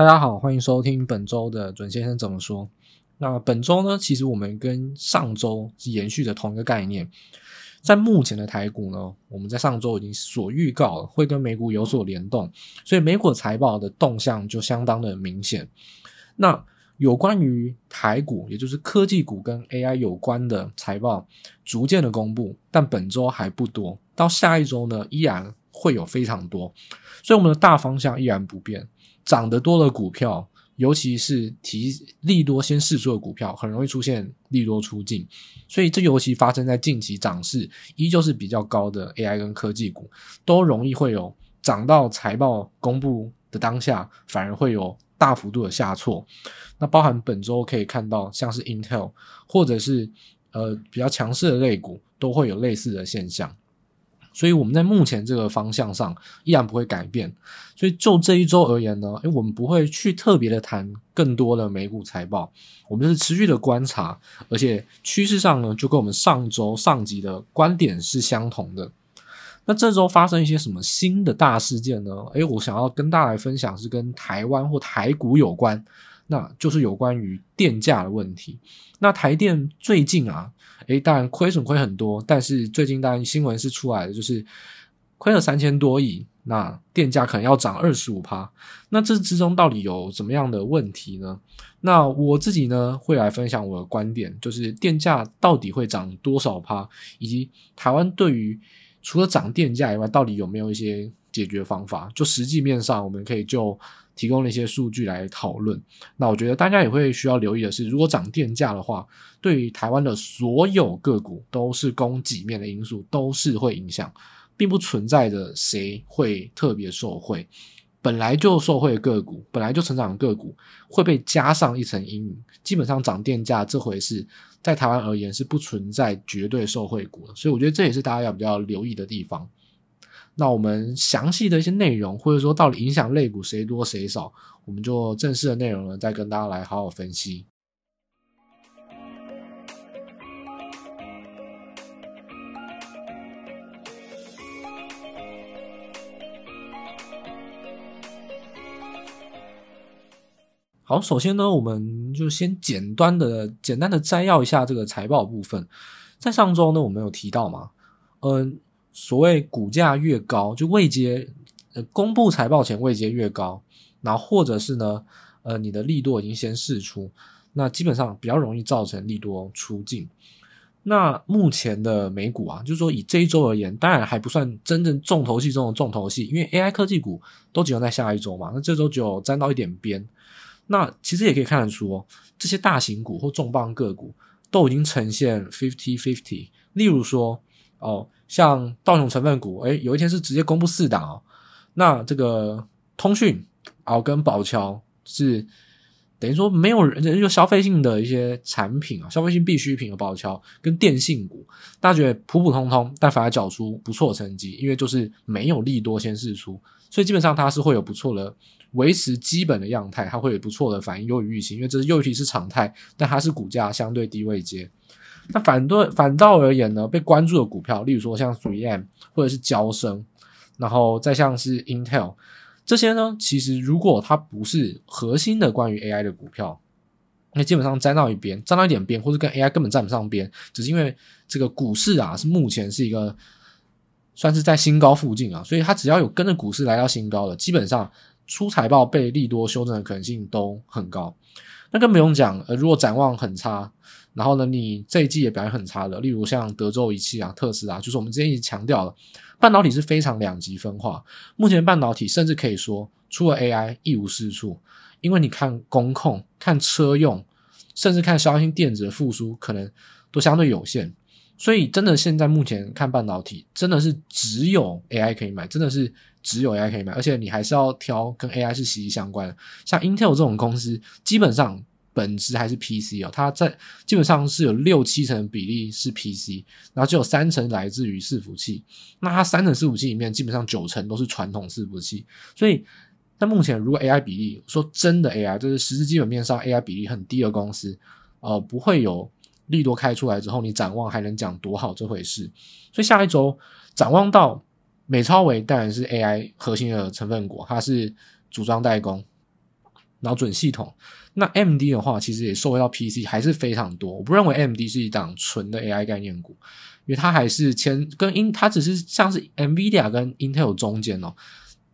大家好，欢迎收听本周的准先生怎么说。那本周呢，其实我们跟上周是延续的同一个概念。在目前的台股呢，我们在上周已经所预告了会跟美股有所联动，所以美股财报的动向就相当的明显。那有关于台股，也就是科技股跟 AI 有关的财报，逐渐的公布，但本周还不多，到下一周呢，依然会有非常多，所以我们的大方向依然不变。涨得多的股票，尤其是提利多先试出的股票，很容易出现利多出尽。所以这尤其发生在近期涨势依旧是比较高的 AI 跟科技股，都容易会有涨到财报公布的当下，反而会有大幅度的下挫。那包含本周可以看到，像是 Intel 或者是呃比较强势的类股，都会有类似的现象。所以我们在目前这个方向上依然不会改变。所以就这一周而言呢，诶，我们不会去特别的谈更多的美股财报，我们是持续的观察，而且趋势上呢，就跟我们上周上集的观点是相同的。那这周发生一些什么新的大事件呢？诶，我想要跟大家来分享是跟台湾或台股有关。那就是有关于电价的问题。那台电最近啊，诶，当然亏损亏很多，但是最近当然新闻是出来的，就是亏了三千多亿，那电价可能要涨二十五趴。那这之中到底有什么样的问题呢？那我自己呢会来分享我的观点，就是电价到底会涨多少趴，以及台湾对于除了涨电价以外，到底有没有一些解决方法？就实际面上，我们可以就。提供了一些数据来讨论。那我觉得大家也会需要留意的是，如果涨电价的话，对于台湾的所有个股都是供给面的因素，都是会影响，并不存在着谁会特别受惠。本来就受惠的个股，本来就成长的个股会被加上一层阴影。基本上涨电价这回事，在台湾而言是不存在绝对受惠股的，所以我觉得这也是大家要比较留意的地方。那我们详细的一些内容，或者说到底影响类股谁多谁少，我们就正式的内容呢，再跟大家来好好分析。好，首先呢，我们就先简单的、简单的摘要一下这个财报部分。在上周呢，我们有提到嘛，嗯。所谓股价越高，就未接，呃，公布财报前未接越高，然后或者是呢，呃，你的利多已经先释出，那基本上比较容易造成利多出尽。那目前的美股啊，就是说以这一周而言，当然还不算真正重头戏中的重头戏，因为 AI 科技股都集中在下一周嘛，那这周只有沾到一点边。那其实也可以看得出哦，这些大型股或重磅个股都已经呈现 fifty fifty，例如说哦。像道琼成分股，诶，有一天是直接公布四档哦。那这个通讯啊，跟宝桥是等于说没有人就消费性的一些产品啊，消费性必需品的宝桥跟电信股，大家觉得普普通通，但反而缴出不错的成绩，因为就是没有利多先试出，所以基本上它是会有不错的维持基本的样态，它会有不错的反应优于预期，因为这是优于预期是常态，但它是股价相对低位阶。那反对反倒而言呢，被关注的股票，例如说像 3M 或者是交生，然后再像是 Intel 这些呢，其实如果它不是核心的关于 AI 的股票，那基本上沾到一边，沾到一点边，或者跟 AI 根本沾不上边，只是因为这个股市啊是目前是一个算是在新高附近啊，所以它只要有跟着股市来到新高的，基本上出财报被利多修正的可能性都很高。那更不用讲，呃，如果展望很差。然后呢，你这一季也表现很差的，例如像德州仪器啊、特斯拉，就是我们之前一直强调了，半导体是非常两极分化。目前半导体甚至可以说，除了 AI 一无是处，因为你看工控、看车用，甚至看消费电子的复苏，可能都相对有限。所以，真的现在目前看半导体，真的是只有 AI 可以买，真的是只有 AI 可以买，而且你还是要挑跟 AI 是息息相关的，像 Intel 这种公司，基本上。本质还是 PC 哦，它在基本上是有六七成比例是 PC，然后只有三成来自于伺服器。那它三成伺服器里面，基本上九成都是传统伺服器。所以，在目前如果 AI 比例说真的 AI，就是实质基本面上 AI 比例很低的公司，呃，不会有利多开出来之后，你展望还能讲多好这回事。所以下一周展望到美超维当然是 AI 核心的成分股，它是组装代工。脑准系统。那 M D 的话，其实也受到 PC 还是非常多。我不认为 M D 是一档纯的 AI 概念股，因为它还是前跟 In，它只是像是 NVIDIA 跟 Intel 中间哦，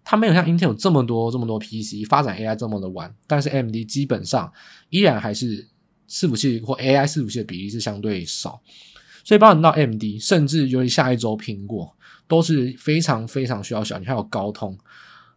它没有像 Intel 这么多这么多 PC 发展 AI 这么的晚。但是 M D 基本上依然还是伺服器或 AI 伺服器的比例是相对少，所以包含到 M D，甚至由于下一周苹果都是非常非常需要小，你还有高通，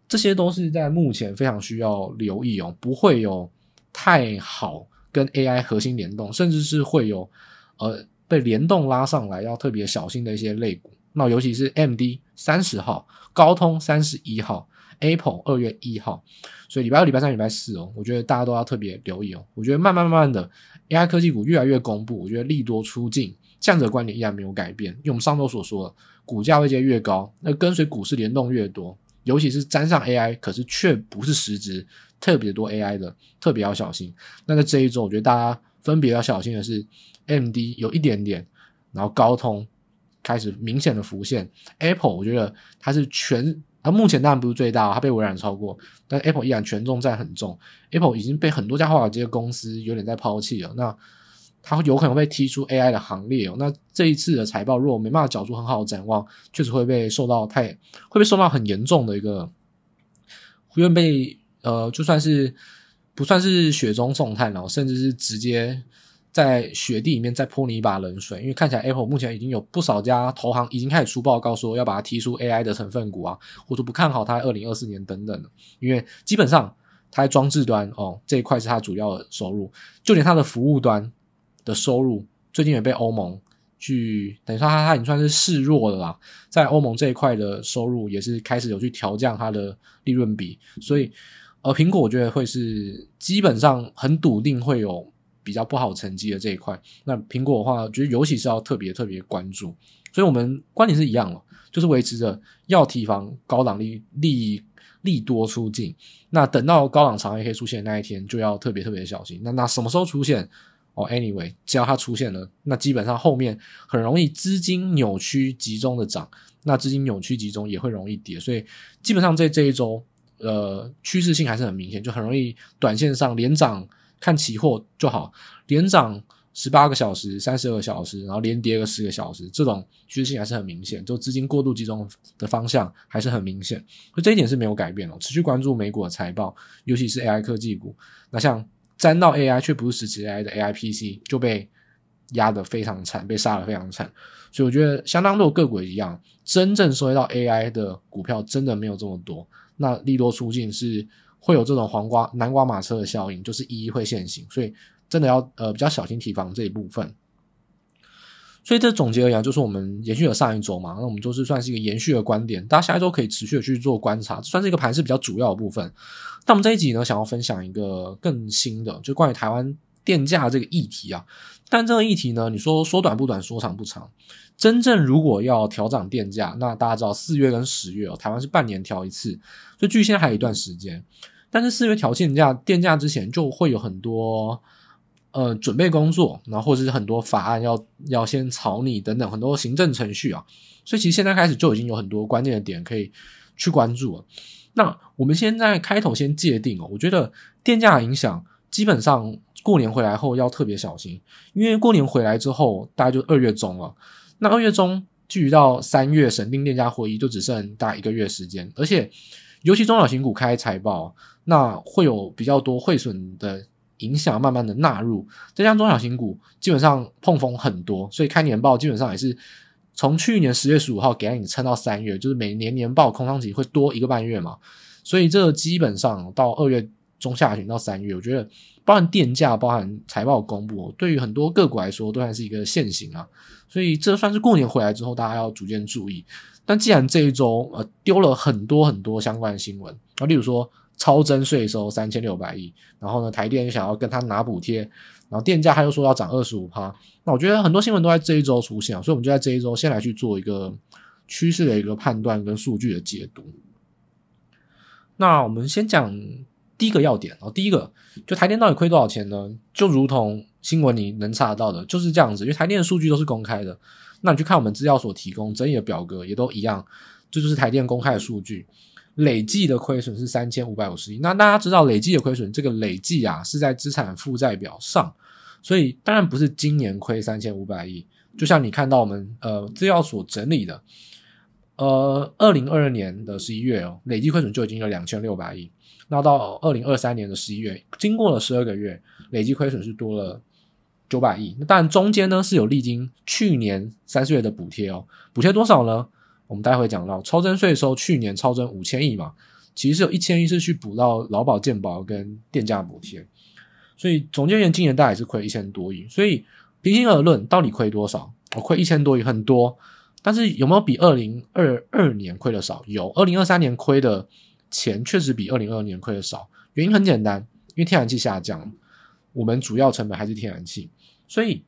这些都是在目前非常需要留意哦，不会有。太好跟 AI 核心联动，甚至是会有呃被联动拉上来要特别小心的一些类股。那尤其是 MD 三十号，高通三十一号，Apple 二月一号，所以礼拜二、礼拜三、礼拜四哦，我觉得大家都要特别留意哦。我觉得慢慢慢慢的 AI 科技股越来越公布，我觉得利多出尽，这样子的观点依然没有改变。因为我们上周所说的，股价位阶越高，那跟随股市联动越多，尤其是沾上 AI，可是却不是实质。特别多 AI 的，特别要小心。那在这一周，我觉得大家分别要小心的是，MD 有一点点，然后高通开始明显的浮现。Apple 我觉得它是全，啊目前当然不是最大，它被微软超过，但 Apple 依然权重在很重。Apple 已经被很多家华尔街公司有点在抛弃了，那它有可能被踢出 AI 的行列哦。那这一次的财报如果没办法缴出很好的展望，确实会被受到太会被受到很严重的一个，会被。呃，就算是不算是雪中送炭，然后甚至是直接在雪地里面再泼你一把冷水，因为看起来 Apple 目前已经有不少家投行已经开始出报告说要把它踢出 AI 的成分股啊，或者不看好它二零二四年等等的，因为基本上它在装置端哦这一块是它主要的收入，就连它的服务端的收入最近也被欧盟。去等于说它它已经算是示弱了啦，在欧盟这一块的收入也是开始有去调降它的利润比，所以而苹果我觉得会是基本上很笃定会有比较不好成绩的这一块。那苹果的话，我觉得尤其是要特别特别关注，所以我们观点是一样了，就是维持着要提防高档利利利多出尽。那等到高档长黑 K 出现那一天，就要特别特别小心。那那什么时候出现？哦，anyway，只要它出现了，那基本上后面很容易资金扭曲集中的涨，那资金扭曲集中也会容易跌，所以基本上在这一周，呃，趋势性还是很明显，就很容易短线上连涨，看期货就好，连涨十八个小时、三十二个小时，然后连跌个十个小时，这种趋势性还是很明显，就资金过度集中的方向还是很明显，就这一点是没有改变哦。持续关注美股的财报，尤其是 AI 科技股，那像。沾到 AI 却不是实质 AI 的 AI PC 就被压得非常惨，被杀得非常惨，所以我觉得相当多个股一样，真正收益到 AI 的股票真的没有这么多。那利多出尽是会有这种黄瓜南瓜马车的效应，就是一一会现行，所以真的要呃比较小心提防这一部分。所以这总结而言，就是我们延续了上一周嘛，那我们就是算是一个延续的观点，大家下一周可以持续的去做观察，算是一个盘是比较主要的部分。那我们这一集呢，想要分享一个更新的，就关于台湾电价这个议题啊。但这个议题呢，你说说短不短，说长不长。真正如果要调涨电价，那大家知道四月跟十月哦，台湾是半年调一次，所以距现在还有一段时间。但是四月调电价，电价之前就会有很多。呃，准备工作，然后或者是很多法案要要先草拟等等，很多行政程序啊，所以其实现在开始就已经有很多关键的点可以去关注了。那我们现在开头先界定哦，我觉得电价的影响基本上过年回来后要特别小心，因为过年回来之后大概就二月中了，那二月中距离到三月审定店家会议就只剩大概一个月时间，而且尤其中小型股开财报，那会有比较多汇损的。影响慢慢的纳入，再加上中小型股基本上碰风很多，所以开年报基本上也是从去年十月十五号给你撑到三月，就是每年年报空窗期会多一个半月嘛，所以这基本上到二月中下旬到三月，我觉得包含电价、包含财报公布，对于很多个股来说都还是一个现行啊，所以这算是过年回来之后大家要逐渐注意。但既然这一周呃丢了很多很多相关的新闻啊，例如说。超增税收三千六百亿，然后呢，台电又想要跟他拿补贴，然后电价他又说要涨二十五趴。那我觉得很多新闻都在这一周出现，所以我们就在这一周先来去做一个趋势的一个判断跟数据的解读。那我们先讲第一个要点哦，第一个就台电到底亏多少钱呢？就如同新闻你能查得到的，就是这样子，因为台电的数据都是公开的。那你去看我们资料所提供整理的表格也都一样，这，就是台电公开的数据。累计的亏损是三千五百五十亿。那大家知道累计的亏损，这个累计啊是在资产负债表上，所以当然不是今年亏三千五百亿。就像你看到我们呃资料所整理的，呃，二零二二年的十一月哦，累计亏损就已经有两千六百亿。那到二零二三年的十一月，经过了十二个月，累计亏损是多了九百亿。那当然中间呢是有历经去年三四月的补贴哦，补贴多少呢？我们待会讲到超征税收，去年超征五千亿嘛，其实是有一千亿是去补到劳保健保跟电价补贴，所以总结而言，今年大概是亏一千多亿。所以平心而论，到底亏多少？我亏一千多亿，很多。但是有没有比二零二二年亏的少？有，二零二三年亏的钱确实比二零二二年亏的少。原因很简单，因为天然气下降，我们主要成本还是天然气，所以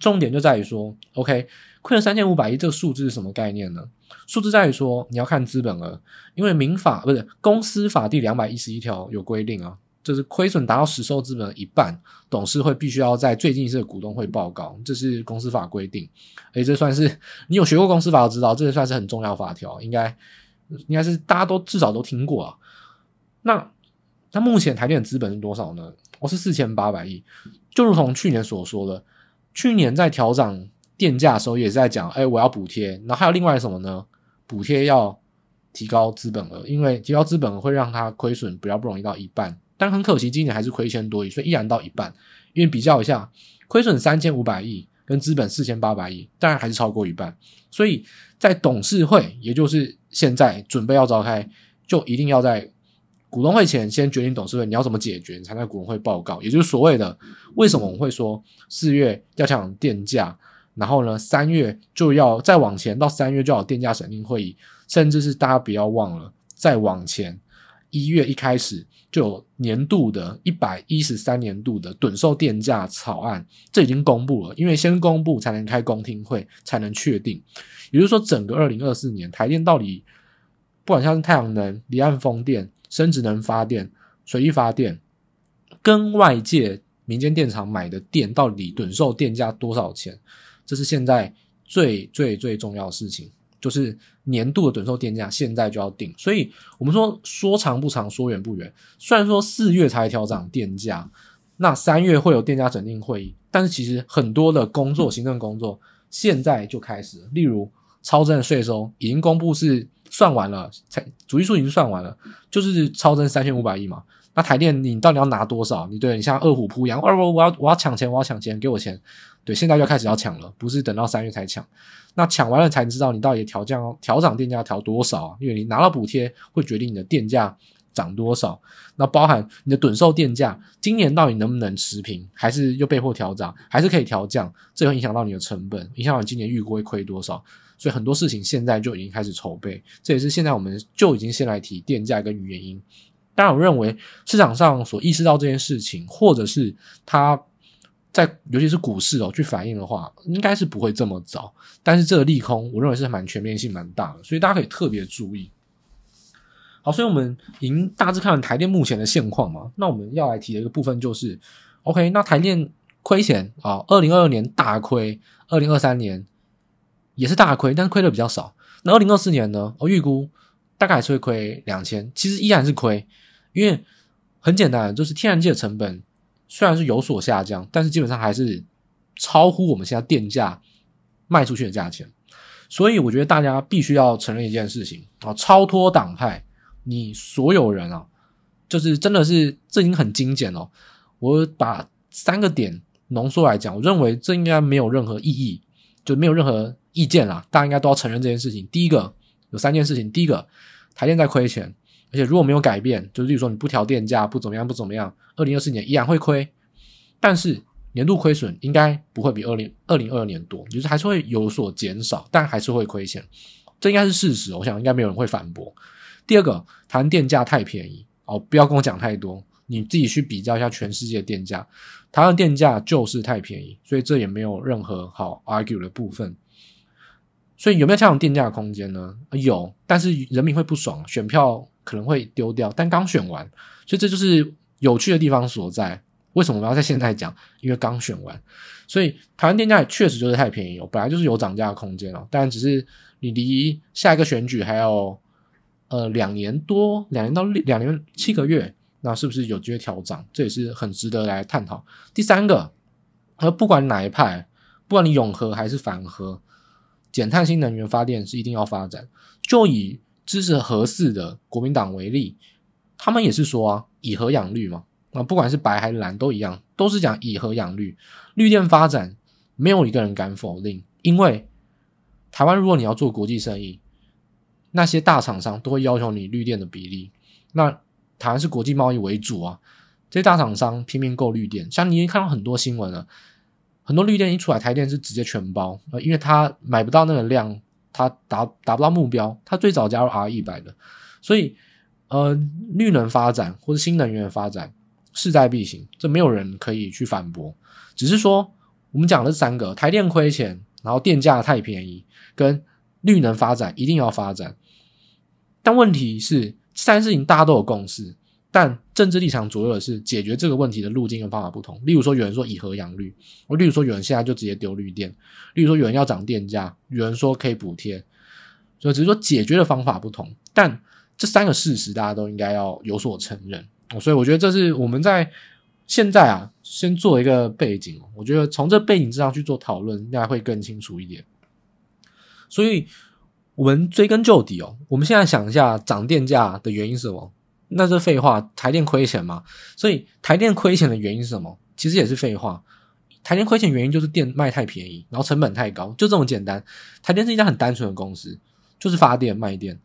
重点就在于说，OK，亏了三千五百亿，这个数字是什么概念呢？数字在于说，你要看资本额，因为民法不是公司法第两百一十一条有规定啊，就是亏损达到实收资本的一半，董事会必须要在最近一次的股东会报告，这是公司法规定。诶，这算是你有学过公司法，都知道这算是很重要法条，应该应该是大家都至少都听过啊。那那目前台电的资本是多少呢？我是四千八百亿，就如同去年所说的，去年在调整电价的时候也是在讲，诶，我要补贴，然后还有另外什么呢？补贴要提高资本额，因为提高资本额会让它亏损比较不容易到一半。但很可惜，今年还是亏一千多亿，所以依然到一半。因为比较一下，亏损三千五百亿跟资本四千八百亿，当然还是超过一半。所以在董事会，也就是现在准备要召开，就一定要在股东会前先决定董事会你要怎么解决，你才在股东会报告。也就是所谓的为什么我们会说四月要抢电价。然后呢，三月就要再往前，到三月就要电价审定会议，甚至是大家不要忘了，再往前，一月一开始就有年度的一百一十三年度的趸售电价草案，这已经公布了，因为先公布才能开公听会，才能确定。也就是说，整个二零二四年，台电到底不管像是太阳能、离岸风电、生质能发电、水力发电，跟外界民间电厂买的电，到底趸售电价多少钱？这是现在最最最重要的事情，就是年度的趸售电价现在就要定。所以我们说说长不长，说远不远。虽然说四月才调涨电价，那三月会有电价整定会议，但是其实很多的工作，行政工作现在就开始。例如超增的税收已经公布是算完了，才主计数已经算完了，就是超增三千五百亿嘛。那台电你到底要拿多少？你对你像饿虎扑羊，我我我要我要抢钱，我要抢钱，给我钱。对，现在就开始要抢了，不是等到三月才抢。那抢完了才知道你到底调降调涨电价调多少啊？因为你拿到补贴会决定你的电价涨多少。那包含你的趸售电价，今年到底能不能持平，还是又被迫调涨，还是可以调降？这会影响到你的成本，影响到你今年预估会亏多少。所以很多事情现在就已经开始筹备。这也是现在我们就已经先来提电价跟原因。当然，我认为市场上所意识到这件事情，或者是它在尤其是股市哦去反映的话，应该是不会这么早。但是这个利空，我认为是蛮全面性蛮大的，所以大家可以特别注意。好，所以我们已经大致看了台电目前的现况嘛。那我们要来提的一个部分就是，OK，那台电亏钱啊，二零二二年大亏，二零二三年也是大亏，但是亏的比较少。那二零二四年呢？我预估大概还是会亏两千，其实依然是亏。因为很简单，就是天然气的成本虽然是有所下降，但是基本上还是超乎我们现在电价卖出去的价钱。所以我觉得大家必须要承认一件事情啊，超脱党派，你所有人啊，就是真的是这已经很精简了。我把三个点浓缩来讲，我认为这应该没有任何意义，就没有任何意见啦。大家应该都要承认这件事情。第一个有三件事情，第一个台电在亏钱。而且如果没有改变，就是例如说你不调电价，不怎么样，不怎么样，二零二四年依然会亏，但是年度亏损应该不会比二零二零二二年多，就是还是会有所减少，但还是会亏钱，这应该是事实。我想应该没有人会反驳。第二个，台湾电价太便宜哦，不要跟我讲太多，你自己去比较一下全世界电价，台湾电价就是太便宜，所以这也没有任何好 argue 的部分。所以有没有这样电价的空间呢？有，但是人民会不爽，选票。可能会丢掉，但刚选完，所以这就是有趣的地方所在。为什么我要在现在讲？因为刚选完，所以台湾电价也确实就是太便宜哦，本来就是有涨价的空间哦，但只是你离下一个选举还有呃两年多，两年到两年七个月，那是不是有机会调涨？这也是很值得来探讨。第三个，而不管哪一派，不管你永和还是反核，减碳新能源发电是一定要发展。就以支持核四的国民党为例，他们也是说啊，以和养绿嘛，啊，不管是白还是蓝都一样，都是讲以和养绿，绿电发展没有一个人敢否定，因为台湾如果你要做国际生意，那些大厂商都会要求你绿电的比例。那台湾是国际贸易为主啊，这些大厂商拼命购绿电，像你已经看到很多新闻了，很多绿电一出来，台电是直接全包，呃，因为他买不到那个量。它达达不到目标，它最早加入 re 的，所以呃，绿能发展或者新能源发展势在必行，这没有人可以去反驳。只是说我们讲的三个，台电亏钱，然后电价太便宜，跟绿能发展一定要发展，但问题是三事情大家都有共识。但政治立场左右的是解决这个问题的路径跟方法不同。例如说，有人说以核养绿，我例如说有人现在就直接丢绿电，例如说有人要涨电价，有人说可以补贴，所以只是说解决的方法不同。但这三个事实大家都应该要有所承认。所以我觉得这是我们在现在啊，先做一个背景。我觉得从这背景之上去做讨论，应该会更清楚一点。所以我们追根究底哦，我们现在想一下涨电价的原因是什么？那是废话，台电亏钱嘛？所以台电亏钱的原因是什么？其实也是废话。台电亏钱原因就是电卖太便宜，然后成本太高，就这么简单。台电是一家很单纯的公司，就是发电卖电。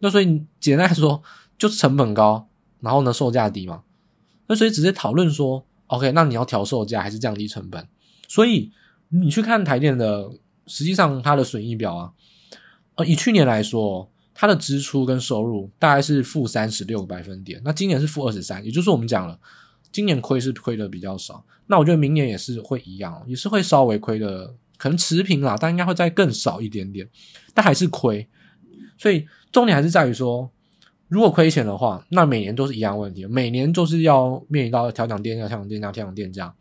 那所以简单来说，就是成本高，然后呢售价低嘛。那所以直接讨论说，OK，那你要调售价还是降低成本？所以你去看台电的，实际上它的损益表啊，呃，以去年来说。它的支出跟收入大概是负三十六个百分点，那今年是负二十三，也就是我们讲了，今年亏是亏的比较少。那我觉得明年也是会一样，也是会稍微亏的，可能持平啦，但应该会再更少一点点，但还是亏。所以重点还是在于说，如果亏钱的话，那每年都是一样问题，每年就是要面临到调涨电价、调涨电价、调涨电价。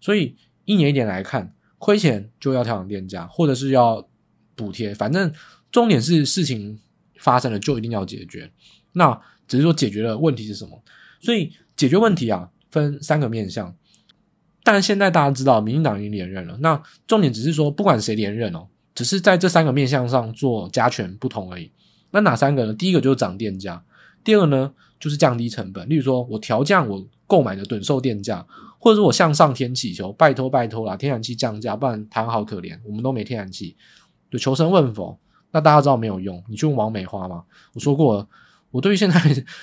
所以一年一点来看，亏钱就要调涨电价，或者是要补贴，反正重点是事情。发生了就一定要解决，那只是说解决的问题是什么？所以解决问题啊，分三个面向。但现在大家知道，民进党已经连任了，那重点只是说，不管谁连任哦，只是在这三个面向上做加权不同而已。那哪三个呢？第一个就是涨电价，第二个呢就是降低成本，例如说我调降我购买的趸售电价，或者说我向上天祈求，拜托拜托啦，天然气降价，不然台湾好可怜，我们都没天然气，就求神问佛。那大家知道没有用，你去问王美花吗？我说过，我对于现在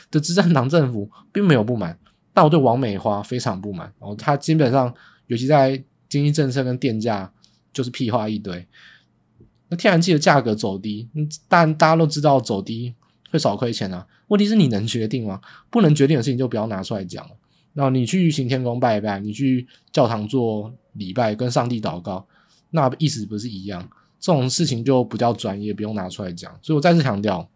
的执政党政府 并没有不满，但我对王美花非常不满。然后他基本上，尤其在经济政策跟电价，就是屁话一堆。那天然气的价格走低，但大家都知道走低会少亏钱啊。问题是你能决定吗？不能决定的事情就不要拿出来讲了。然后你去行天宫拜一拜，你去教堂做礼拜，跟上帝祷告，那意思不是一样？这种事情就比较专业，不用拿出来讲。所以我再次强调，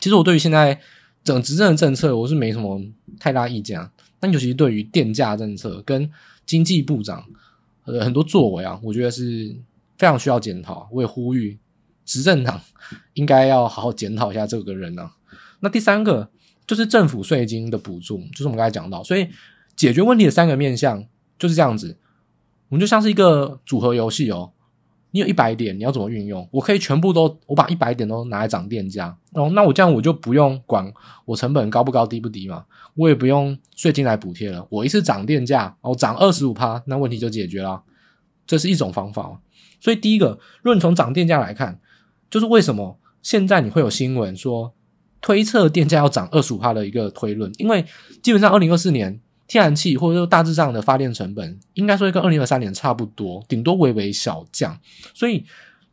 其实我对于现在整执政的政策，我是没什么太大意见啊。但尤其是对于电价政策跟经济部长呃很多作为啊，我觉得是非常需要检讨。我也呼吁执政党 应该要好好检讨一下这个人啊。那第三个就是政府税金的补助，就是我们刚才讲到，所以解决问题的三个面向就是这样子。我们就像是一个组合游戏哦。你有一百点，你要怎么运用？我可以全部都，我把一百点都拿来涨电价哦。那我这样我就不用管我成本高不高、低不低嘛，我也不用税金来补贴了。我一次涨电价，哦，涨二十五趴，那问题就解决了。这是一种方法。所以第一个，论从涨电价来看，就是为什么现在你会有新闻说推测电价要涨二十五趴的一个推论，因为基本上二零二四年。天然气或者说大致上的发电成本，应该说跟二零二三年差不多，顶多微微小降。所以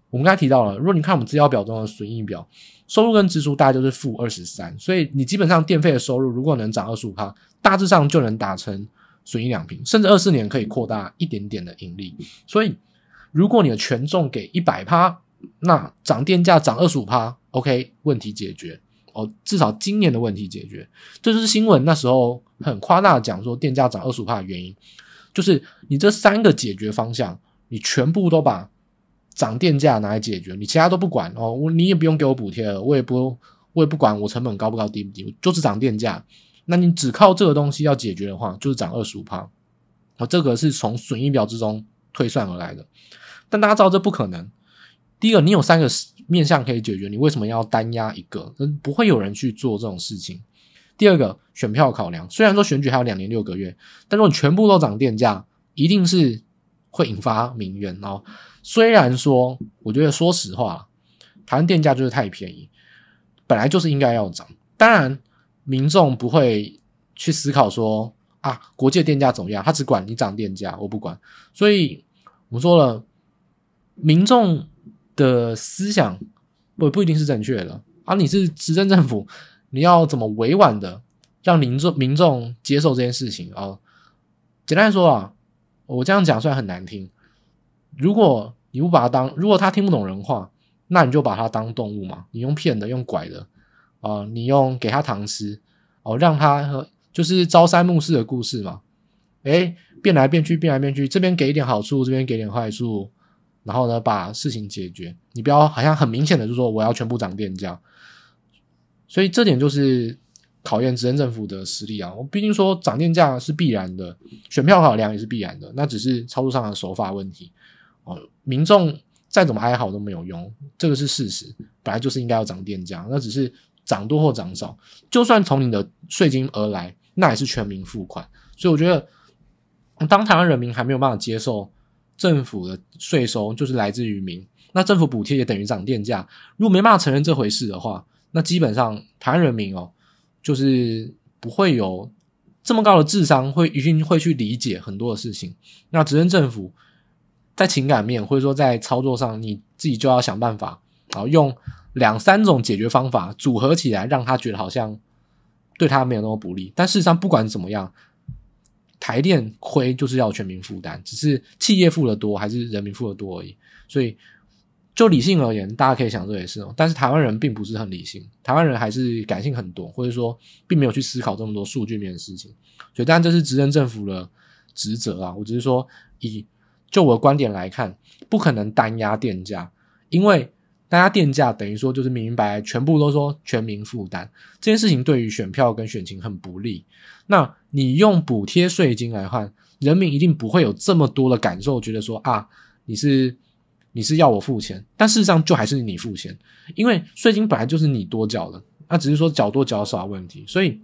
我们刚才提到了，如果你看我们资料表中的损益表，收入跟支出大概就是负二十三，所以你基本上电费的收入如果能涨二十五趴，大致上就能达成损益两平，甚至二四年可以扩大一点点的盈利。所以如果你的权重给一百趴，那涨电价涨二十五趴，OK，问题解决。哦，至少今年的问题解决，这就是新闻那时候很夸大的讲说电价涨二十五趴的原因，就是你这三个解决方向，你全部都把涨电价拿来解决，你其他都不管哦，你也不用给我补贴了，我也不我也不管我成本高不高低不低，就是涨电价。那你只靠这个东西要解决的话，就是涨二十五趴。哦，这个是从损益表之中推算而来的。但大家知道这不可能。第一个，你有三个面向可以解决，你为什么要单压一个？不会有人去做这种事情。第二个，选票考量，虽然说选举还有两年六个月，但如果你全部都涨电价，一定是会引发民怨哦。虽然说，我觉得说实话，台湾电价就是太便宜，本来就是应该要涨。当然，民众不会去思考说啊，国际电价怎么样，他只管你涨电价，我不管。所以我们说了，民众的思想不不一定是正确的啊。你是执政政府，你要怎么委婉的让民众民众接受这件事情啊？简单说啊，我这样讲虽然很难听。如果你不把他当，如果他听不懂人话，那你就把他当动物嘛。你用骗的，用拐的，啊、你用给他糖吃，哦，让他和就是朝三暮四的故事嘛。诶，变来变去，变来变去，这边给一点好处，这边给点坏处，然后呢，把事情解决。你不要好像很明显的就说我要全部涨电价，所以这点就是考验执政政府的实力啊。我毕竟说涨电价是必然的，选票考量也是必然的，那只是操作上的手法问题。哦，民众再怎么哀嚎都没有用，这个是事实，本来就是应该要涨电价，那只是涨多或涨少，就算从你的税金而来，那也是全民付款。所以我觉得，当台湾人民还没有办法接受政府的税收就是来自于民，那政府补贴也等于涨电价，如果没办法承认这回事的话，那基本上台湾人民哦，就是不会有这么高的智商，会一定会去理解很多的事情。那执政政府。在情感面，或者说在操作上，你自己就要想办法，然后用两三种解决方法组合起来，让他觉得好像对他没有那么不利。但事实上，不管怎么样，台电亏就是要全民负担，只是企业付的多还是人民付的多而已。所以，就理性而言，大家可以想这也是哦。但是台湾人并不是很理性，台湾人还是感性很多，或者说并没有去思考这么多数据面的事情。所以，当然这是执政政府的职责啊。我只是说以。就我的观点来看，不可能单压电价，因为单压电价等于说就是明白白全部都说全民负担这件事情，对于选票跟选情很不利。那你用补贴税金来换，人民一定不会有这么多的感受，觉得说啊，你是你是要我付钱，但事实上就还是你付钱，因为税金本来就是你多缴的，那只是说缴多缴少的问题。所以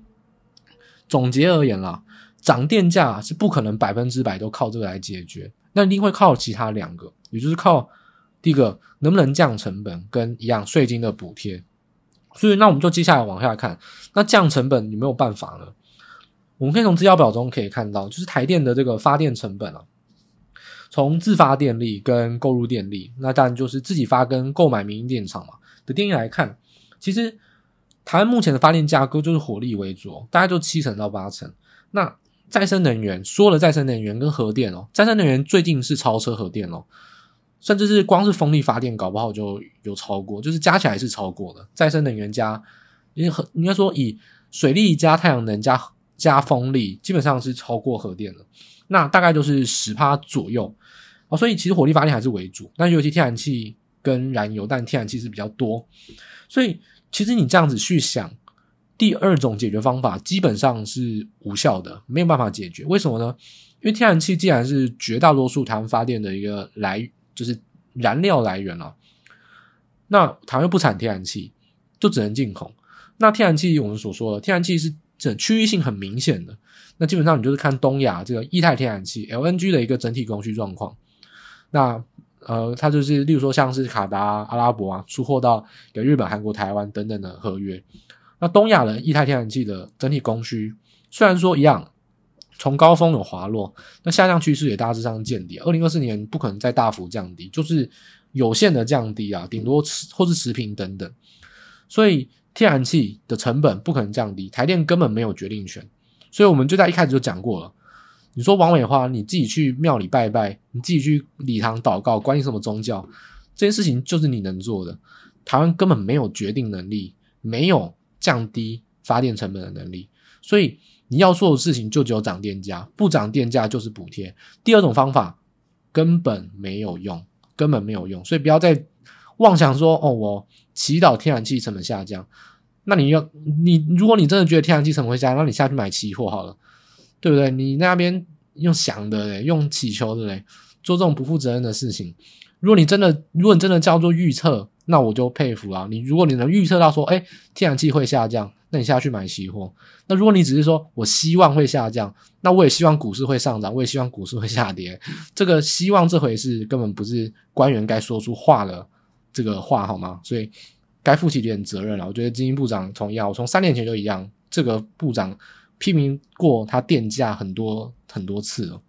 总结而言啦，涨电价是不可能百分之百都靠这个来解决。那一定会靠其他两个，也就是靠第一个能不能降成本，跟一样税金的补贴。所以，那我们就接下来往下看，那降成本有没有办法呢？我们可以从资料表中可以看到，就是台电的这个发电成本啊，从自发电力跟购入电力，那当然就是自己发跟购买民营电厂嘛的电力来看，其实台湾目前的发电架构就是火力为主，大概就七成到八成。那再生能源说了，再生能源跟核电哦，再生能源最近是超车核电哦，甚至是光是风力发电，搞不好就有超过，就是加起来是超过的。再生能源加，因为核应该说以水力加太阳能加加风力，基本上是超过核电了。那大概就是十趴左右哦，所以其实火力发电还是为主，但尤其天然气跟燃油，但天然气是比较多，所以其实你这样子去想。第二种解决方法基本上是无效的，没有办法解决。为什么呢？因为天然气既然是绝大多数台湾发电的一个来源，就是燃料来源了，那台湾又不产天然气，就只能进口。那天然气我们所说的天然气是这区域性很明显的，那基本上你就是看东亚这个液态天然气 LNG 的一个整体供需状况。那呃，它就是例如说像是卡达、阿拉伯啊，出货到给日本、韩国、台湾等等的合约。那东亚的液态天然气的整体供需虽然说一样，从高峰有滑落，那下降趋势也大致上见底。二零二四年不可能再大幅降低，就是有限的降低啊，顶多持或是持平等等。所以天然气的成本不可能降低，台电根本没有决定权。所以我们就在一开始就讲过了，你说王美花你自己去庙里拜拜，你自己去礼堂祷告，关你什么宗教？这件事情就是你能做的，台湾根本没有决定能力，没有。降低发电成本的能力，所以你要做的事情就只有涨电价，不涨电价就是补贴。第二种方法根本没有用，根本没有用，所以不要再妄想说哦，我祈祷天然气成本下降。那你要你如果你真的觉得天然气成本会下降，那你下去买期货好了，对不对？你那边用想的嘞，用祈求的嘞，做这种不负责任的事情。如果你真的，如果你真的叫做预测，那我就佩服啊。你如果你能预测到说，哎，天然气会下降，那你下去买期货。那如果你只是说我希望会下降，那我也希望股市会上涨，我也希望股市会下跌。这个希望这回事根本不是官员该说出话的这个话，好吗？所以。该负起点责任了。我觉得经济部长同样，我从三年前就一样，这个部长批评过他电价很多很多次了。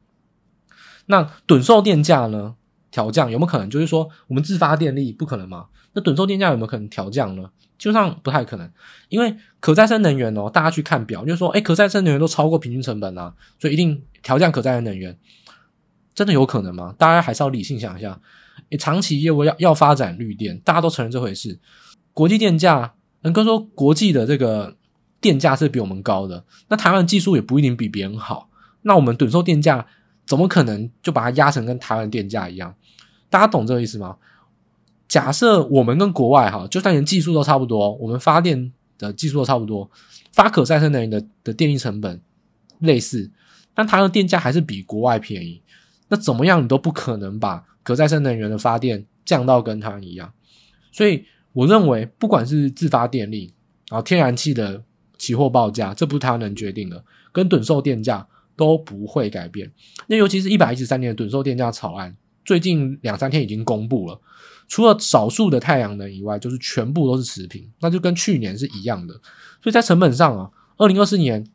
那趸售电价呢？调降有没有可能？就是说我们自发电力不可能吗？那趸售电价有没有可能调降呢？基本上不太可能，因为可再生能源哦，大家去看表，就说，哎，可再生能源都超过平均成本啊，所以一定调降可再生能源，真的有可能吗？大家还是要理性想一下。长期业务要要发展绿电，大家都承认这回事。国际电价，能够说国际的这个电价是比我们高的，那台湾技术也不一定比别人好，那我们趸售电价怎么可能就把它压成跟台湾电价一样？大家懂这个意思吗？假设我们跟国外哈，就算连技术都差不多，我们发电的技术都差不多，发可再生能源的的电力成本类似，但它的电价还是比国外便宜，那怎么样你都不可能把可再生能源的发电降到跟它一样，所以。我认为，不管是自发电力，然后天然气的期货报价，这不是它能决定的，跟趸售电价都不会改变。那尤其是一百一十三年的趸售电价草案，最近两三天已经公布了，除了少数的太阳能以外，就是全部都是持平，那就跟去年是一样的。所以在成本上啊，二零二四年，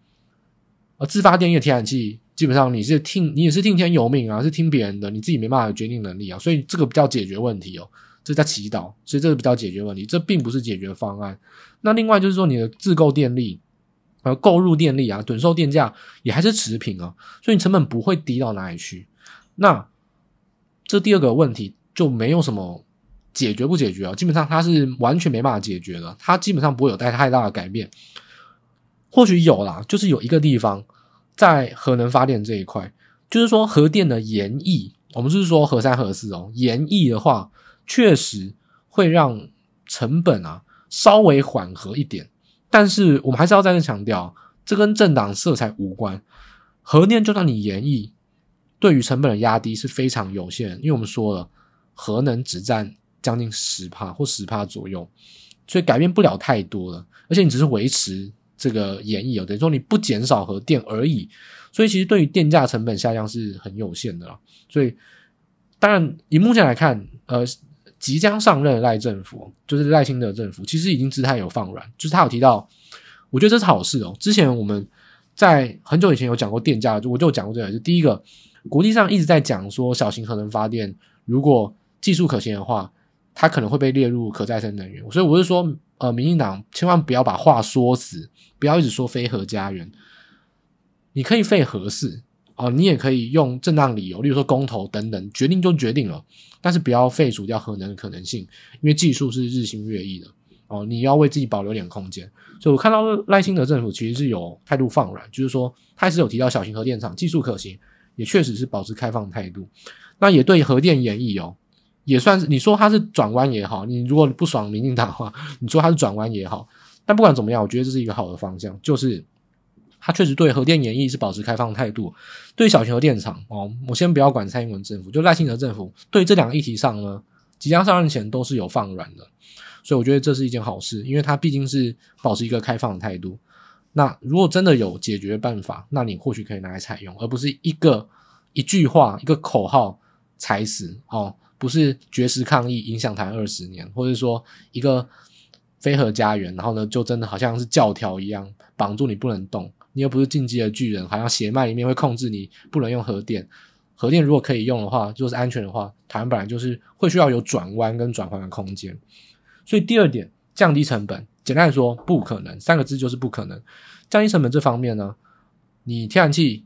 呃，自发电力的天然气基本上你是听你也是听天由命啊，是听别人的，你自己没办法决定能力啊，所以这个比较解决问题哦。这在祈祷，所以这个比较解决问题，这并不是解决方案。那另外就是说，你的自购电力，呃，购入电力啊，趸售电价也还是持平啊，所以你成本不会低到哪里去。那这第二个问题就没有什么解决不解决啊，基本上它是完全没办法解决的，它基本上不会有太太大的改变。或许有啦，就是有一个地方在核能发电这一块，就是说核电的延役，我们是说核三核四哦，延役的话。确实会让成本啊稍微缓和一点，但是我们还是要再次强调，这跟政党色彩无关。核电就算你延役，对于成本的压低是非常有限，因为我们说了，核能只占将近十帕或十帕左右，所以改变不了太多了。而且你只是维持这个延役，等于说你不减少核电而已，所以其实对于电价成本下降是很有限的啦。所以当然以目前来看，呃。即将上任的赖政府，就是赖清德政府，其实已经姿态有放软，就是他有提到，我觉得这是好事哦。之前我们在很久以前有讲过电价，我就讲过这个，就第一个，国际上一直在讲说小型核能发电，如果技术可行的话，它可能会被列入可再生能源。所以我是说，呃，民进党千万不要把话说死，不要一直说非核家园，你可以废核四。哦，你也可以用正当理由，例如说公投等等，决定就决定了，但是不要废除掉核能的可能性，因为技术是日新月异的。哦，你要为自己保留点空间。所以我看到赖清德政府其实是有态度放软，就是说他还是有提到小型核电厂技术可行，也确实是保持开放态度。那也对核电延役哦，也算是你说他是转弯也好，你如果不爽民进党的话，你说他是转弯也好，但不管怎么样，我觉得这是一个好的方向，就是。他确实对核电延役是保持开放态度，对小型核电厂哦，我先不要管蔡英文政府，就赖清德政府对这两个议题上呢，即将上任前都是有放软的，所以我觉得这是一件好事，因为他毕竟是保持一个开放的态度。那如果真的有解决办法，那你或许可以拿来采用，而不是一个一句话一个口号踩死哦，不是绝食抗议影响台二十年，或者说一个非核家园，然后呢就真的好像是教条一样绑住你不能动。你又不是进击的巨人，好像血脉里面会控制你不能用核电。核电如果可以用的话，就是安全的话，台湾本来就是会需要有转弯跟转换的空间。所以第二点，降低成本，简单来说，不可能，三个字就是不可能。降低成本这方面呢，你天然气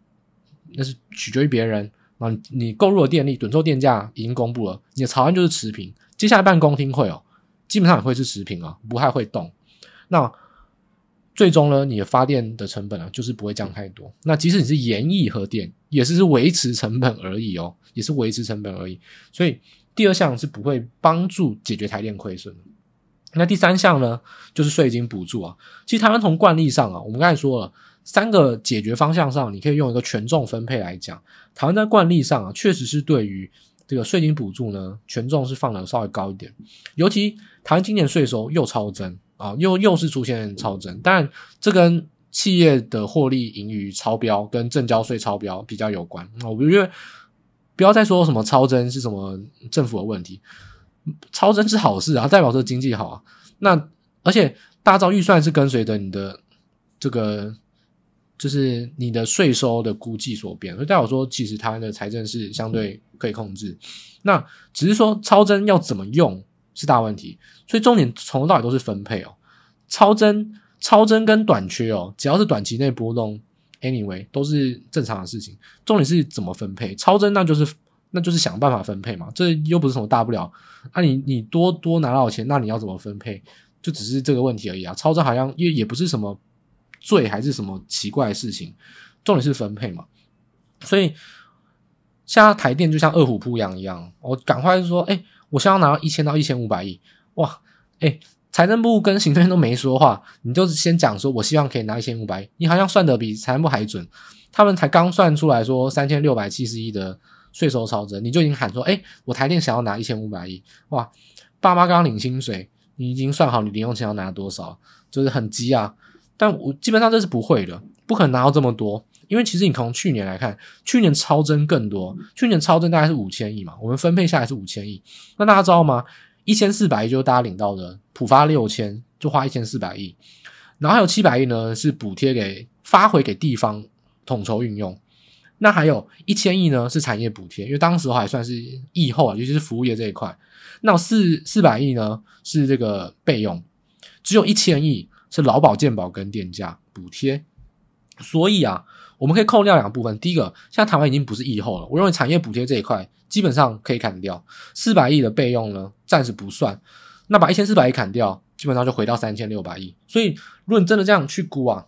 那是取决于别人啊，你购入的电力趸售电价已经公布了，你的草案就是持平。接下来办公听会哦，基本上也会是持平啊，不太会动。那。最终呢，你的发电的成本啊，就是不会降太多。那即使你是延役核电，也是是维持成本而已哦，也是维持成本而已。所以第二项是不会帮助解决台电亏损的。那第三项呢，就是税金补助啊。其实台湾从惯例上啊，我们刚才说了三个解决方向上，你可以用一个权重分配来讲。台湾在惯例上啊，确实是对于这个税金补助呢，权重是放的稍微高一点。尤其台湾今年税收又超增啊，又又是出现超增，但这跟企业的获利盈余超标跟证交税超标比较有关。我觉得不要再说什么超增是什么政府的问题。超增是好事啊，代表说经济好啊。那而且大招预算是跟随着你的这个，就是你的税收的估计所变，所以代表说其实台湾的财政是相对可以控制。那只是说超增要怎么用是大问题，所以重点从头到尾都是分配哦。超增、超增跟短缺哦，只要是短期内波动，anyway 都是正常的事情。重点是怎么分配，超增那就是。那就是想办法分配嘛，这又不是什么大不了。那、你你多多拿到钱，那你要怎么分配？就只是这个问题而已啊。超支好像也也不是什么罪，还是什么奇怪的事情。重点是分配嘛。所以现在台电就像饿虎扑羊一样，我赶快说，哎、我想要拿到一千到一千五百亿，哇，哎、财政部跟行政院都没说话，你就先讲说我希望可以拿一千五百亿，你好像算的比财政部还准。他们才刚算出来说三千六百七十亿的。税收超增，你就已经喊说：“哎、我台电想要拿一千五百亿，哇！爸妈刚领薪水，你已经算好你零用钱要拿多少，就是很急啊。但我基本上这是不会的，不可能拿到这么多，因为其实你从去年来看，去年超增更多，去年超增大概是五千亿嘛，我们分配下来是五千亿。那大家知道吗？一千四百亿就是大家领到的，普发六千就花一千四百亿，然后还有七百亿呢是补贴给发回给地方统筹运用。”那还有一千亿呢，是产业补贴，因为当时还算是疫后啊，尤其是服务业这一块。那四四百亿呢，是这个备用，只有一千亿是劳保健保跟电价补贴。所以啊，我们可以扣掉两部分。第一个，现在台湾已经不是疫后了，我认为产业补贴这一块基本上可以砍掉。四百亿的备用呢，暂时不算。那把一千四百亿砍掉，基本上就回到三千六百亿。所以，如果真的这样去估啊。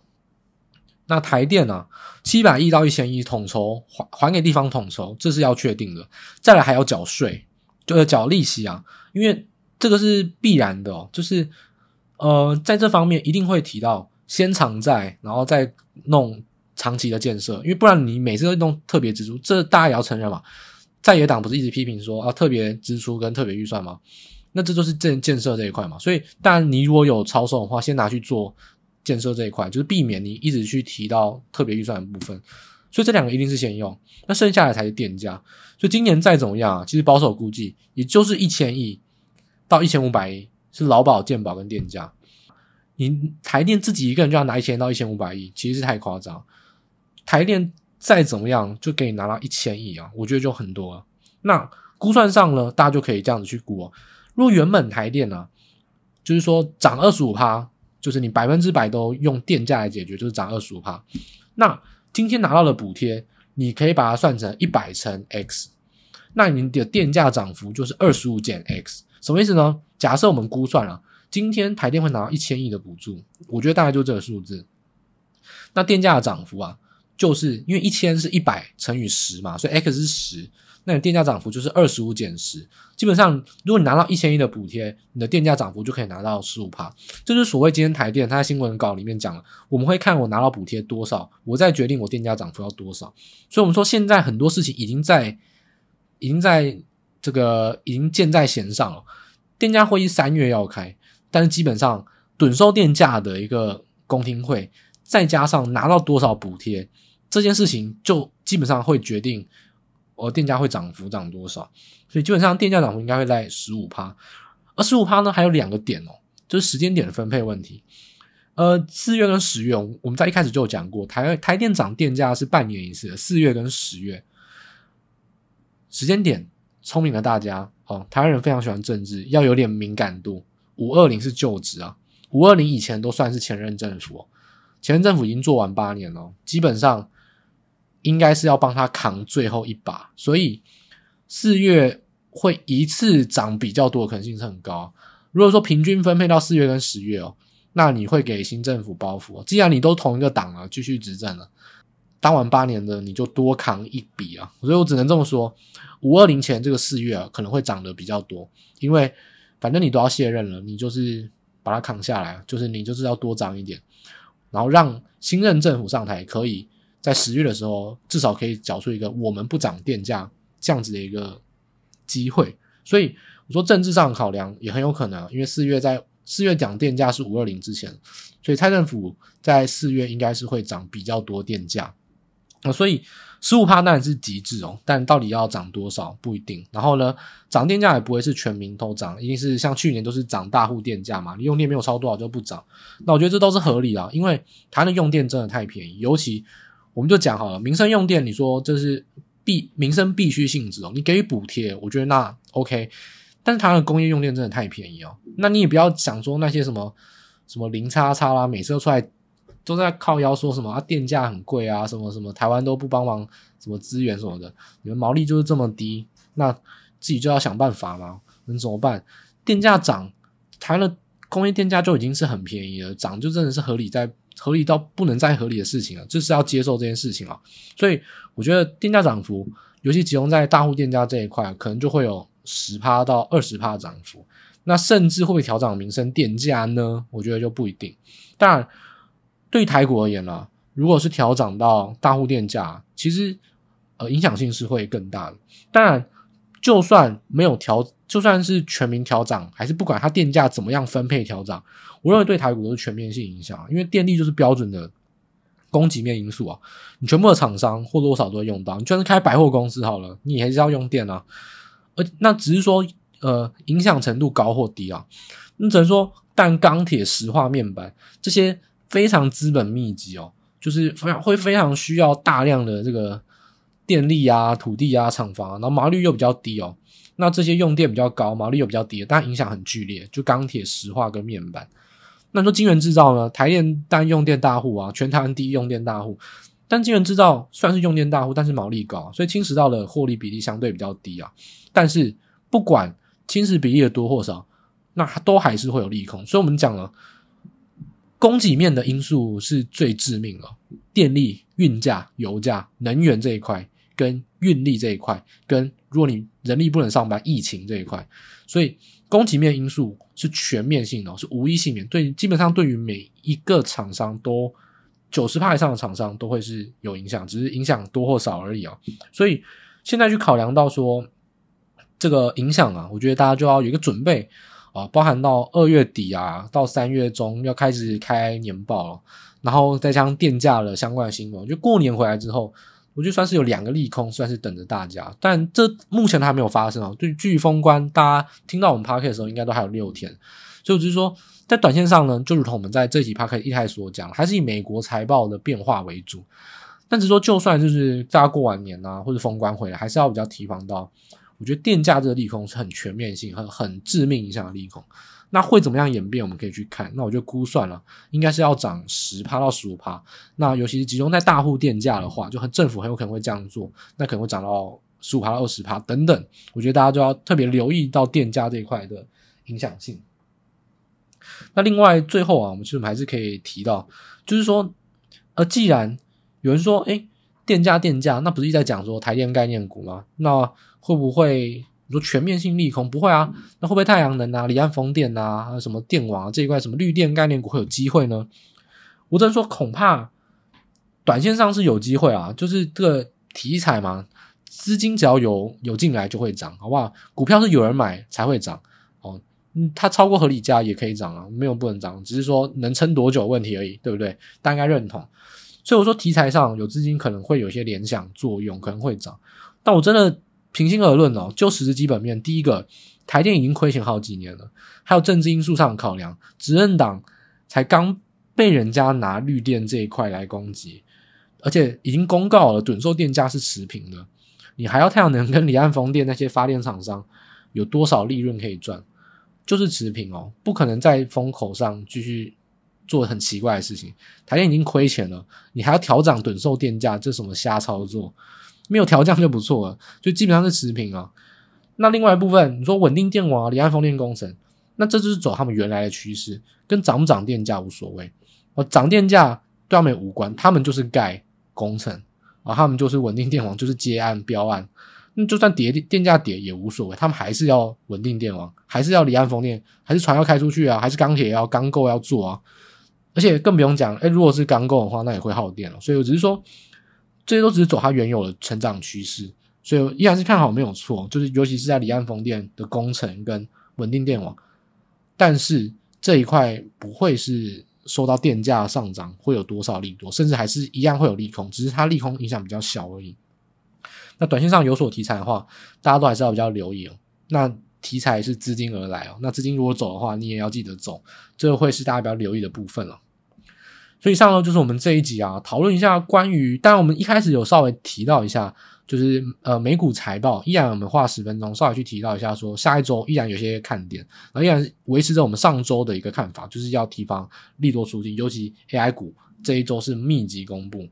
那台电呢、啊？七百亿到一千亿统筹还还给地方统筹，这是要确定的。再来还要缴税，就是缴利息啊，因为这个是必然的。就是呃，在这方面一定会提到先偿债，然后再弄长期的建设，因为不然你每次都弄特别支出，这大家也要承认嘛。在野党不是一直批评说啊，特别支出跟特别预算吗？那这就是建建设这一块嘛。所以，当然你如果有超收的话，先拿去做。建设这一块就是避免你一直去提到特别预算的部分，所以这两个一定是先用，那剩下的才是电价。所以今年再怎么样啊，其实保守估计也就是一千亿到一千五百亿是劳保、健保跟电价。你台电自己一个人就要拿一千到一千五百亿，其实是太夸张。台电再怎么样就可以拿到一千亿啊，我觉得就很多了。那估算上呢，大家就可以这样子去估哦。如果原本台电呢，就是说涨二十五趴。就是你百分之百都用电价来解决，就是涨二十五趴。那今天拿到的补贴，你可以把它算成一百乘 x，那你的电价涨幅就是二十五减 x，什么意思呢？假设我们估算了，今天台电会拿到一千亿的补助，我觉得大概就这个数字。那电价的涨幅啊，就是因为一千是一百乘以十嘛，所以 x 是十。那你电价涨幅就是二十五减十，基本上如果你拿到一千亿的补贴，你的电价涨幅就可以拿到十五趴。这就是所谓今天台电他在新闻稿里面讲了，我们会看我拿到补贴多少，我再决定我电价涨幅要多少。所以，我们说现在很多事情已经在，已经在这个已经箭在弦上了。电价会议三月要开，但是基本上趸收电价的一个公听会，再加上拿到多少补贴，这件事情就基本上会决定。而电价会涨幅涨多少？所以基本上电价涨幅应该会在十五趴，而十五趴呢还有两个点哦，就是时间点的分配问题。呃，四月跟十月，我们在一开始就有讲过，台台电涨电价是半年一次的，四月跟十月时间点，聪明的大家哦，台湾人非常喜欢政治，要有点敏感度。五二零是旧职啊，五二零以前都算是前任政府，前任政府已经做完八年了，基本上。应该是要帮他扛最后一把，所以四月会一次涨比较多的可能性是很高。如果说平均分配到四月跟十月哦，那你会给新政府包袱。既然你都同一个党了，继续执政了，当完八年的你就多扛一笔啊。所以我只能这么说，五二零前这个四月啊可能会涨得比较多，因为反正你都要卸任了，你就是把它扛下来，就是你就是要多涨一点，然后让新任政府上台，可以在十月的时候至少可以缴出一个我们不涨电价这样子的一个机会。所以我说政治上的考量也很有可能，因为四月在四月讲电价是五二零之前，所以蔡政府在四月应该是会涨比较多电价。啊，所以十五趴当然是极致哦，但到底要涨多少不一定。然后呢，涨电价也不会是全民都涨，一定是像去年都是涨大户电价嘛，你用电没有超多少就不涨。那我觉得这都是合理的，因为台湾的用电真的太便宜，尤其我们就讲好了，民生用电，你说这是必民生必须性质哦，你给予补贴，我觉得那 OK。但是台湾的工业用电真的太便宜哦，那你也不要想说那些什么什么零叉叉啦，每次都出来。都在靠腰说什么啊？电价很贵啊，什么什么台湾都不帮忙，什么资源什么的，你们毛利就是这么低，那自己就要想办法嘛。能怎么办？电价涨，台湾的工业电价就已经是很便宜了，涨就真的是合理在合理到不能再合理的事情了，就是要接受这件事情啊。所以我觉得电价涨幅，尤其集中在大户电价这一块，可能就会有十趴到二十趴涨幅。那甚至会不会调整民生电价呢？我觉得就不一定。当然。对台股而言呢，如果是调涨到大户电价，其实呃影响性是会更大的。当然，就算没有调，就算是全民调涨，还是不管它电价怎么样分配调涨，我认为对台股都是全面性影响。因为电力就是标准的供给面因素啊，你全部的厂商或多或少都会用到。你就算是开百货公司好了，你还是要用电啊。而那只是说呃影响程度高或低啊，你只能说，但钢铁、石化、面板这些。非常资本密集哦，就是非常会非常需要大量的这个电力啊、土地啊、厂房啊，然后毛利率又比较低哦。那这些用电比较高、毛利又比较低，但影响很剧烈。就钢铁、石化跟面板。那说晶圆制造呢？台电单用电大户啊，全台湾第一用电大户。但晶圆制造算是用电大户，但是毛利高，所以侵蚀到的获利比例相对比较低啊。但是不管侵蚀比例的多或少，那都还是会有利空。所以我们讲了。供给面的因素是最致命的，电力、运价、油价、能源这一块，跟运力这一块，跟如果你人力不能上班，疫情这一块，所以供给面因素是全面性的，是无一幸免。对，基本上对于每一个厂商都九十趴以上的厂商都会是有影响，只是影响多或少而已啊。所以现在去考量到说这个影响啊，我觉得大家就要有一个准备。啊，包含到二月底啊，到三月中要开始开年报了，然后再加上电价的相关的新闻，就过年回来之后，我就算是有两个利空，算是等着大家。但这目前还没有发生啊。对，距离封关，大家听到我们 Podcast 的时候，应该都还有六天。所以我就是说，在短线上呢，就如同我们在这期 Podcast 一开始所讲，还是以美国财报的变化为主。但是说，就算就是大家过完年啊，或者封关回来，还是要比较提防到。我觉得电价这个利空是很全面性、很很致命影响的利空。那会怎么样演变？我们可以去看。那我就估算了，应该是要涨十趴到十五趴。那尤其是集中在大户电价的话，就很政府很有可能会这样做，那可能会涨到十五趴到二十趴等等。我觉得大家就要特别留意到电价这一块的影响性。那另外最后啊，我们其实还是可以提到，就是说，呃，既然有人说，诶，电价电价，那不是一直在讲说台电概念股吗？那会不会你说全面性利空？不会啊，那会不会太阳能啊、离岸风电啊、还有什么电网啊这一块什么绿电概念股会有机会呢？我只能说恐怕短线上是有机会啊，就是这个题材嘛，资金只要有有进来就会涨，好不好？股票是有人买才会涨哦，嗯，它超过合理价也可以涨啊，没有不能涨，只是说能撑多久问题而已，对不对？大家认同。所以我说题材上有资金可能会有一些联想作用，可能会涨，但我真的。平心而论哦，就实质基本面，第一个，台电已经亏钱好几年了，还有政治因素上的考量，执政党才刚被人家拿绿电这一块来攻击，而且已经公告了趸售电价是持平的，你还要太阳能跟离岸风电那些发电厂商有多少利润可以赚？就是持平哦，不可能在风口上继续做很奇怪的事情。台电已经亏钱了，你还要调涨趸售电价，这什么瞎操作？没有调降就不错了，就基本上是持平啊。那另外一部分，你说稳定电网啊、离岸风电工程，那这就是走他们原来的趋势，跟涨不涨电价无所谓。哦，涨电价对他们无关，他们就是盖工程啊，他们就是稳定电网，就是接案标案。那就算跌电价跌也无所谓，他们还是要稳定电网，还是要离岸风电，还是船要开出去啊，还是钢铁要钢构要做啊。而且更不用讲，哎，如果是钢构的话，那也会耗电了。所以我只是说，这些都只是走它原有的成长趋势，所以依然是看好没有错。就是尤其是在离岸风电的工程跟稳定电网，但是这一块不会是受到电价上涨会有多少利多，甚至还是一样会有利空，只是它利空影响比较小而已。那短线上有所题材的话，大家都还是要比较留意哦。那题材是资金而来哦，那资金如果走的话，你也要记得走，这会是大家比较留意的部分了。所以上呢，就是我们这一集啊，讨论一下关于，当然我们一开始有稍微提到一下，就是呃美股财报，依然我们花十分钟稍微去提到一下说，下一周依然有些看点，然后依然维持着我们上周的一个看法，就是要提防利多出尽，尤其 AI 股这一周是密集公布。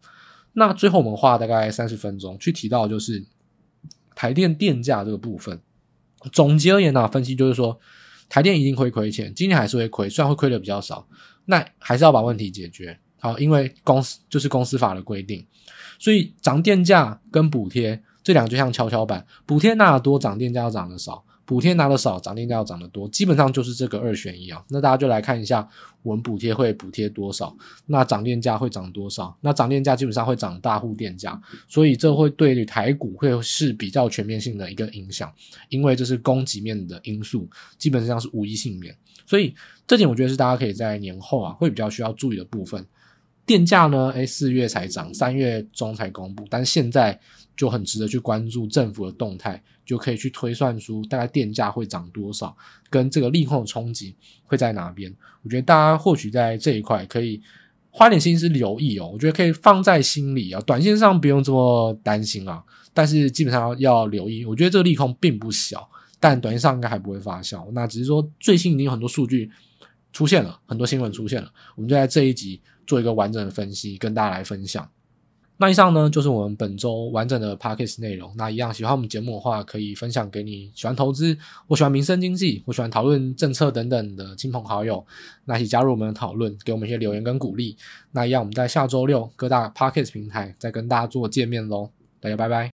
那最后我们花大概三十分钟去提到，就是台电电价这个部分。总结而言呢、啊，分析就是说，台电一定会亏钱，今年还是会亏，虽然会亏的比较少，那还是要把问题解决。好，因为公司就是公司法的规定，所以涨电价跟补贴这两个就像跷跷板，补贴拿的多，涨电价要涨的少。补贴拿的少，涨电价要涨得多，基本上就是这个二选一啊。那大家就来看一下，我们补贴会补贴多少，那涨电价会涨多少？那涨电价基本上会涨大户电价，所以这会对于台股会是比较全面性的一个影响，因为这是供给面的因素，基本上是无一幸免。所以这点我觉得是大家可以在年后啊会比较需要注意的部分。电价呢？诶，四月才涨，三月中才公布，但现在就很值得去关注政府的动态，就可以去推算出大概电价会涨多少，跟这个利空的冲击会在哪边。我觉得大家或许在这一块可以花点心思留意哦，我觉得可以放在心里啊。短线上不用这么担心啊，但是基本上要留意。我觉得这个利空并不小，但短线上应该还不会发酵。那只是说最近已经有很多数据出现了，很多新闻出现了，我们就在这一集。做一个完整的分析，跟大家来分享。那以上呢，就是我们本周完整的 Podcast 内容。那一样喜欢我们节目的话，可以分享给你喜欢投资、我喜欢民生经济、我喜欢讨论政策等等的亲朋好友，那一起加入我们的讨论，给我们一些留言跟鼓励。那一样，我们在下周六各大 Podcast 平台再跟大家做见面喽。大家拜拜。